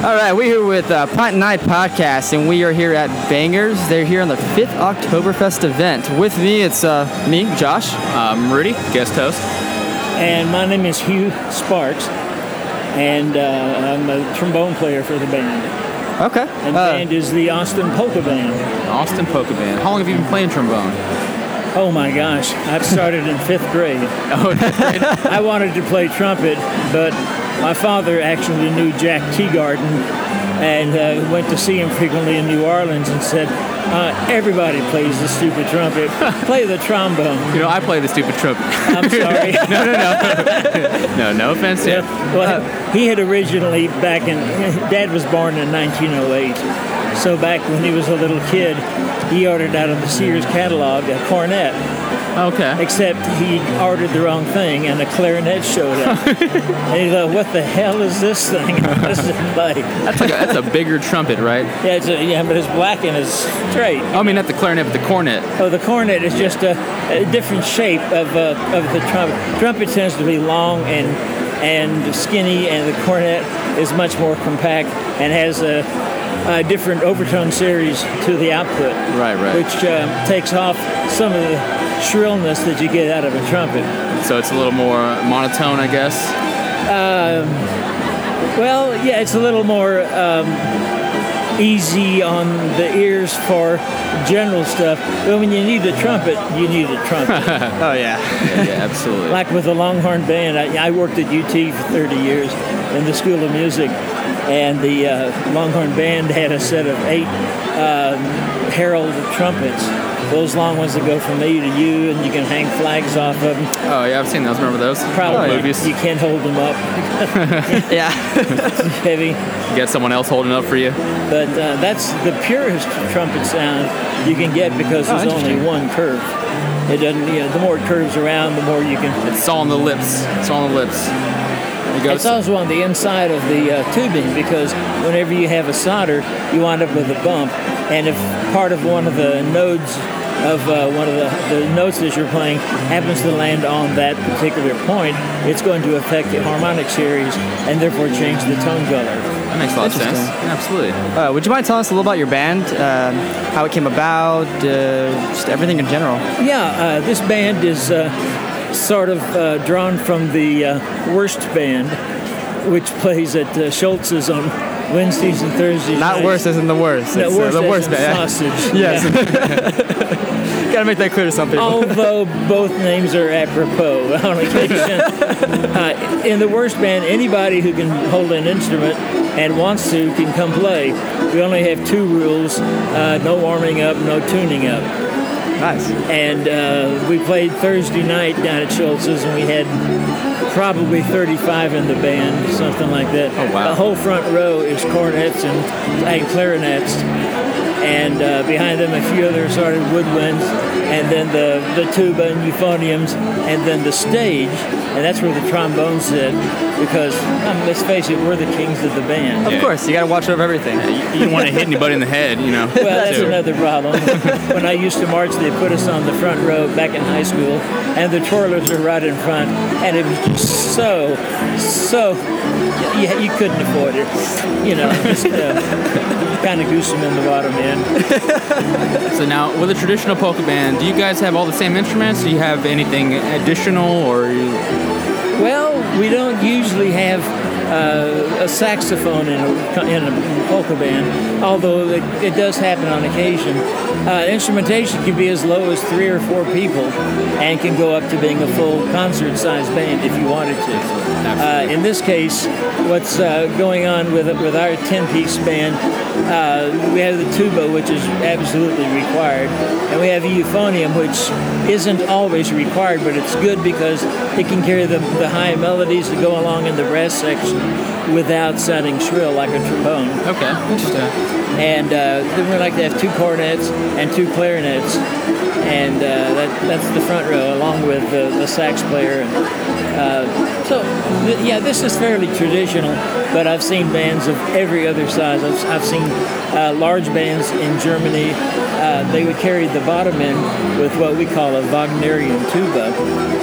All right, we're here with uh, Pint Night Podcast, and we are here at Bangers. They're here on the 5th Oktoberfest event. With me, it's uh, me, Josh. Um, Rudy, guest host. And my name is Hugh Sparks, and uh, I'm a trombone player for the band. Okay. And the Uh, band is the Austin Polka Band. Austin Polka Band. How long have you been playing trombone? Oh my gosh, I've started in fifth grade. Oh, I wanted to play trumpet, but my father actually knew Jack Teagarden and uh, went to see him frequently in New Orleans and said, uh, everybody plays the stupid trumpet. Play the trombone. you know, I play the stupid trumpet. I'm sorry. no, no no. no, no offense. Yeah, Yeah. well, he had originally back in. Dad was born in 1908, so back when he was a little kid, he ordered out of the Sears catalog a cornet. Okay. Except he ordered the wrong thing, and a clarinet showed up. and he thought, "What the hell is this thing? Does it play?" That's like a, that's a bigger trumpet, right? Yeah, it's a, yeah, but it's black and it's straight. I mean, not the clarinet, but the cornet. Oh, the cornet is just a, a different shape of, uh, of the trumpet. Trumpet tends to be long and and skinny, and the cornet is much more compact and has a, a different overtone series to the output, Right, right. which um, takes off some of the shrillness that you get out of a trumpet. So it's a little more monotone, I guess. Well, yeah, it's a little more um, easy on the ears for general stuff. But when you need the trumpet, you need the trumpet. oh, yeah. Yeah, absolutely. like with the Longhorn Band, I, I worked at UT for 30 years in the School of Music, and the uh, Longhorn Band had a set of eight um, Herald trumpets. Those long ones that go from me to you, and you can hang flags off of them. oh, yeah, I've seen those. Remember those? Probably movies. you can't hold them up; Yeah. heavy. You get someone else holding up for you. But uh, that's the purest trumpet sound you can get because Oh, there's only one curve. It doesn't. You know, the more it curves around, the more you can. It's all on the lips. It's all on the lips. It goes. It's also on the inside of the uh, tubing because whenever you have a solder, you wind up with a bump, and if part of one of the nodes of uh, one of the, the notes that you're playing happens to land on that particular point, it's going to affect the harmonic series and therefore change the tone color. that makes a lot of sense. Interesting. Absolutely. Uh, would you mind telling us a little about your band, uh, how it came about, uh, just everything in general? Yeah, uh, this band is uh, sort of uh, drawn from the uh, Wurst Band, which plays at uh, Schultz's on Wednesdays and Thursdays. Not nights. worse isn't the worst. No, It's, uh, worse the worst band. sausage. Yes. Gotta make that clear to some people. Although both names are apropos on occasion. uh, in the Wurst band, anybody who can hold an instrument and wants to can come play. We only have two rules: uh, no warming up, no tuning up. Nice. And uh, we played Thursday night down at Schultz's, and we had probably 35 in the band, something like that. Oh, wow. The whole front row is cornets and, and clarinets, and uh, behind them a few other assorted woodwinds, and then the, the tuba and euphoniums, and then the stage, and that's where the trombones sit, because um, let's face it, we're the kings of the band. Of Yeah. course, you gotta watch over everything. You, you don't want to hit anybody in the head, you know. Well, that's too. another problem. when I used to march, they put us on the front row back in high school, and the twirlers were right in front, and it was just so, so, you, you couldn't afford it. You know, just uh, kind of goose them in the bottom end. So now, with a traditional polka band, do you guys have all the same instruments? Do you have anything additional, or you, Well, we don't usually have uh, a saxophone in a, in a polka band, although it, it does happen on occasion. Uh, instrumentation can be as low as three or four people and can go up to being a full concert sized band if you wanted to. Uh, in this case, what's uh, going on with, with our 10 piece band, uh, we have the tuba, which is absolutely required, and we have a euphonium, which isn't always required, but it's good because it can carry the, the high melodies that go along in the brass section without sounding shrill like a trombone. okay, interesting. And uh, then we like to have two cornets and two clarinets, and uh, that, that's the front row, along with the, the sax player. And, uh, so, th- yeah, this is fairly traditional, but I've seen bands of every other size. I've, I've seen uh, large bands in Germany. Uh, they would carry the bottom end with what we call a Wagnerian tuba,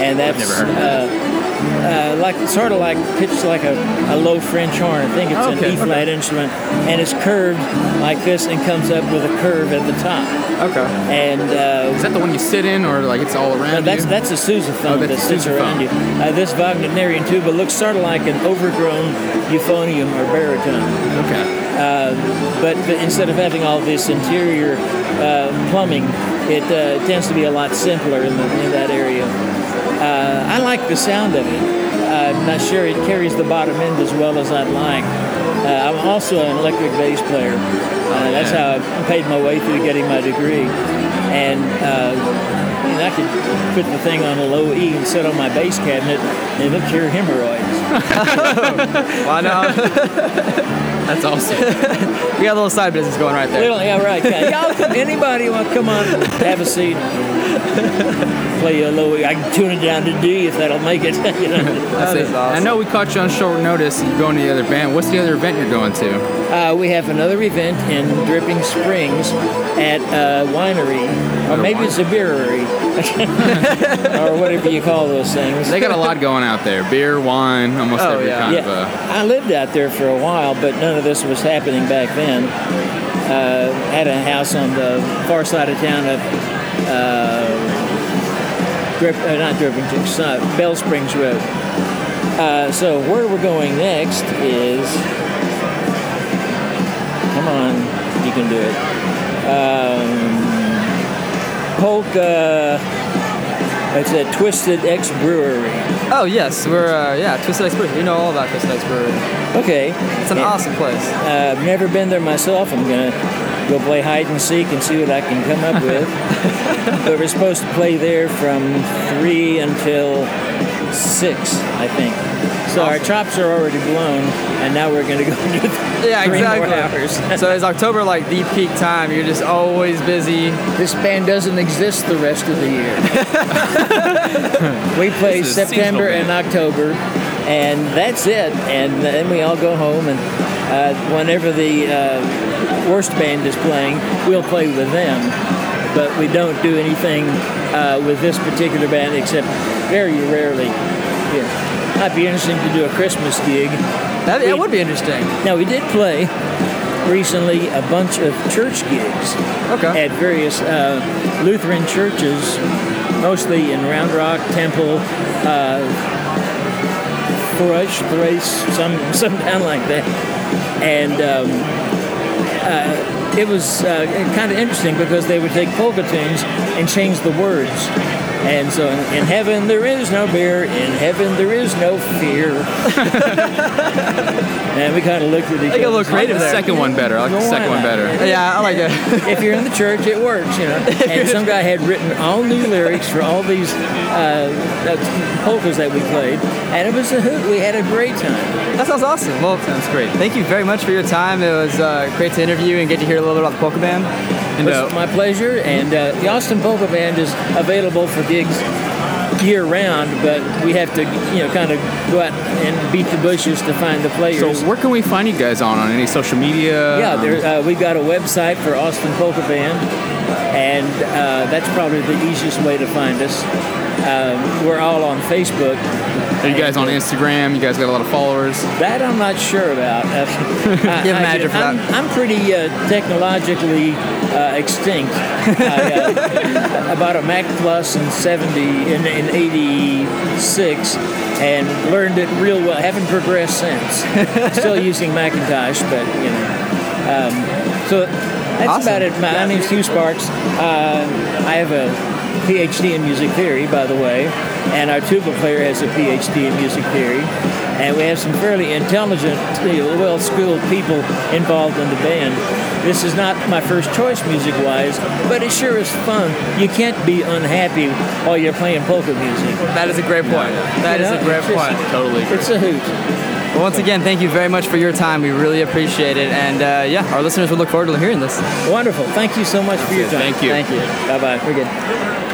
and that's never heard of uh, uh, like sort of like pitched like a, a low French horn. I think it's Okay, an E flat instrument, and it's curved like this and comes up with a curve at the top. Okay. And uh, Is that the one you sit in, or like it's all around no, that's you? that's a sousaphone Oh, that sits sousaphone. around you. Uh, this Wagnerian tuba looks sort of like an overgrown euphonium or baritone. okay. but, but instead of having all this interior uh, plumbing, it uh, tends to be a lot simpler in, the, in that area. Uh, I like the sound of it. Uh, I'm not sure it carries the bottom end as well as I'd like. Uh, I'm also an electric bass player. Uh, that's how I paid my way through getting my degree. And, uh, and I could put the thing on a low E and sit on my bass cabinet and it'll cure hemorrhoids. Why not? That's awesome. we got a little side business going right there. Little, yeah, right. Yeah. Y'all, anybody want to come on have a seat? Play a low. I can tune it down to D if that'll make it. you know. That is I awesome. know we caught you on short notice. You're going to the other band. What's the other event you're going to? Uh, we have another event in Dripping Springs at a winery, or maybe it's a beerery, or whatever you call those things. They got a lot going out there. Beer, wine, almost Oh, every yeah. kind Yeah, of. Uh, I lived out there for a while, but none of this was happening back then. Uh, had a house on the far side of town of uh, Drip, uh, not Dripping Springs, uh, Bell Springs Road. Uh, so where we're going next is, come on, you can do it. Um, Polka. It's a Twisted X Brewery. Oh yes, we're uh, yeah Twisted X Brewery. You know all about Twisted X Brewery. Okay. It's an Yeah. awesome place. Uh, I've never been there myself. I'm gonna go play hide and seek and see what I can come up with. but we're supposed to play there from three until six, I think. So our chops are already blown, and now we're gonna go do Yeah, three more exactly. hours. so is October like the peak time? You're just always busy. this band doesn't exist the rest of the year. we play This is a September and October, and that's it. And then we all go home, and uh, whenever the uh, Wurst band is playing, we'll play with them. But we don't do anything uh, with this particular band except very rarely. Yeah. Might be interesting to do a Christmas gig. That, that would be interesting. Now we did play recently a bunch of church gigs Okay. at various uh, Lutheran churches, mostly in Round Rock, Temple, uh, Thrace, Thrace, some some town like that, and um, uh, it was uh, kind of interesting because they would take polka tunes and change the words. And so, in, in heaven there is no beer. In heaven there is no fear. and we kind of looked at each They other. get a little I like the second one better. I like the second one better. Yeah, I like it. if you're in the church, it works, you know. And some guy had written all new lyrics for all these uh, uh, polkas that we played, and it was a hoot. We had a great time. That sounds awesome. Well, Sounds great. thank you very much for your time. It was uh, great to interview and get to hear a little bit about the polka band. And uh, was my pleasure. And uh, the Austin Polka Band is available for gigs year round, but we have to, you know, kind of go out and beat the bushes to find the players. so where can we find you guys on? On any social media? Yeah, Um, there, uh, we've got a website for Austin Polka Band, and uh, that's probably the easiest way to find us. Um, we're all on Facebook. Are you guys on Instagram? You guys got a lot of followers. That I'm not sure about. Uh, I, Give I, am that. I'm pretty uh, technologically uh, extinct. I, uh, about a Mac Plus in 70 in, in 86 and learned it real well. Haven't progressed since. Still using Macintosh, but you know. Um, so that's Awesome. about it. My, my name's Hugh Sparks. Uh, I have a PhD in music theory, by the way, and our tuba player has a PhD in music theory, and we have some fairly intelligent, well-schooled people involved in the band. This is not my first choice music-wise, but it sure is fun. You can't be unhappy while you're playing polka music. That is a great point. That You is know, a great it's just- point. Totally agree. It's a hoot. Well, once again, thank you very much for your time. We really appreciate it. And uh, yeah, our listeners will look forward to hearing this. Wonderful. Thank you so much for your time. Thank you. Thank you. Bye bye. We're good.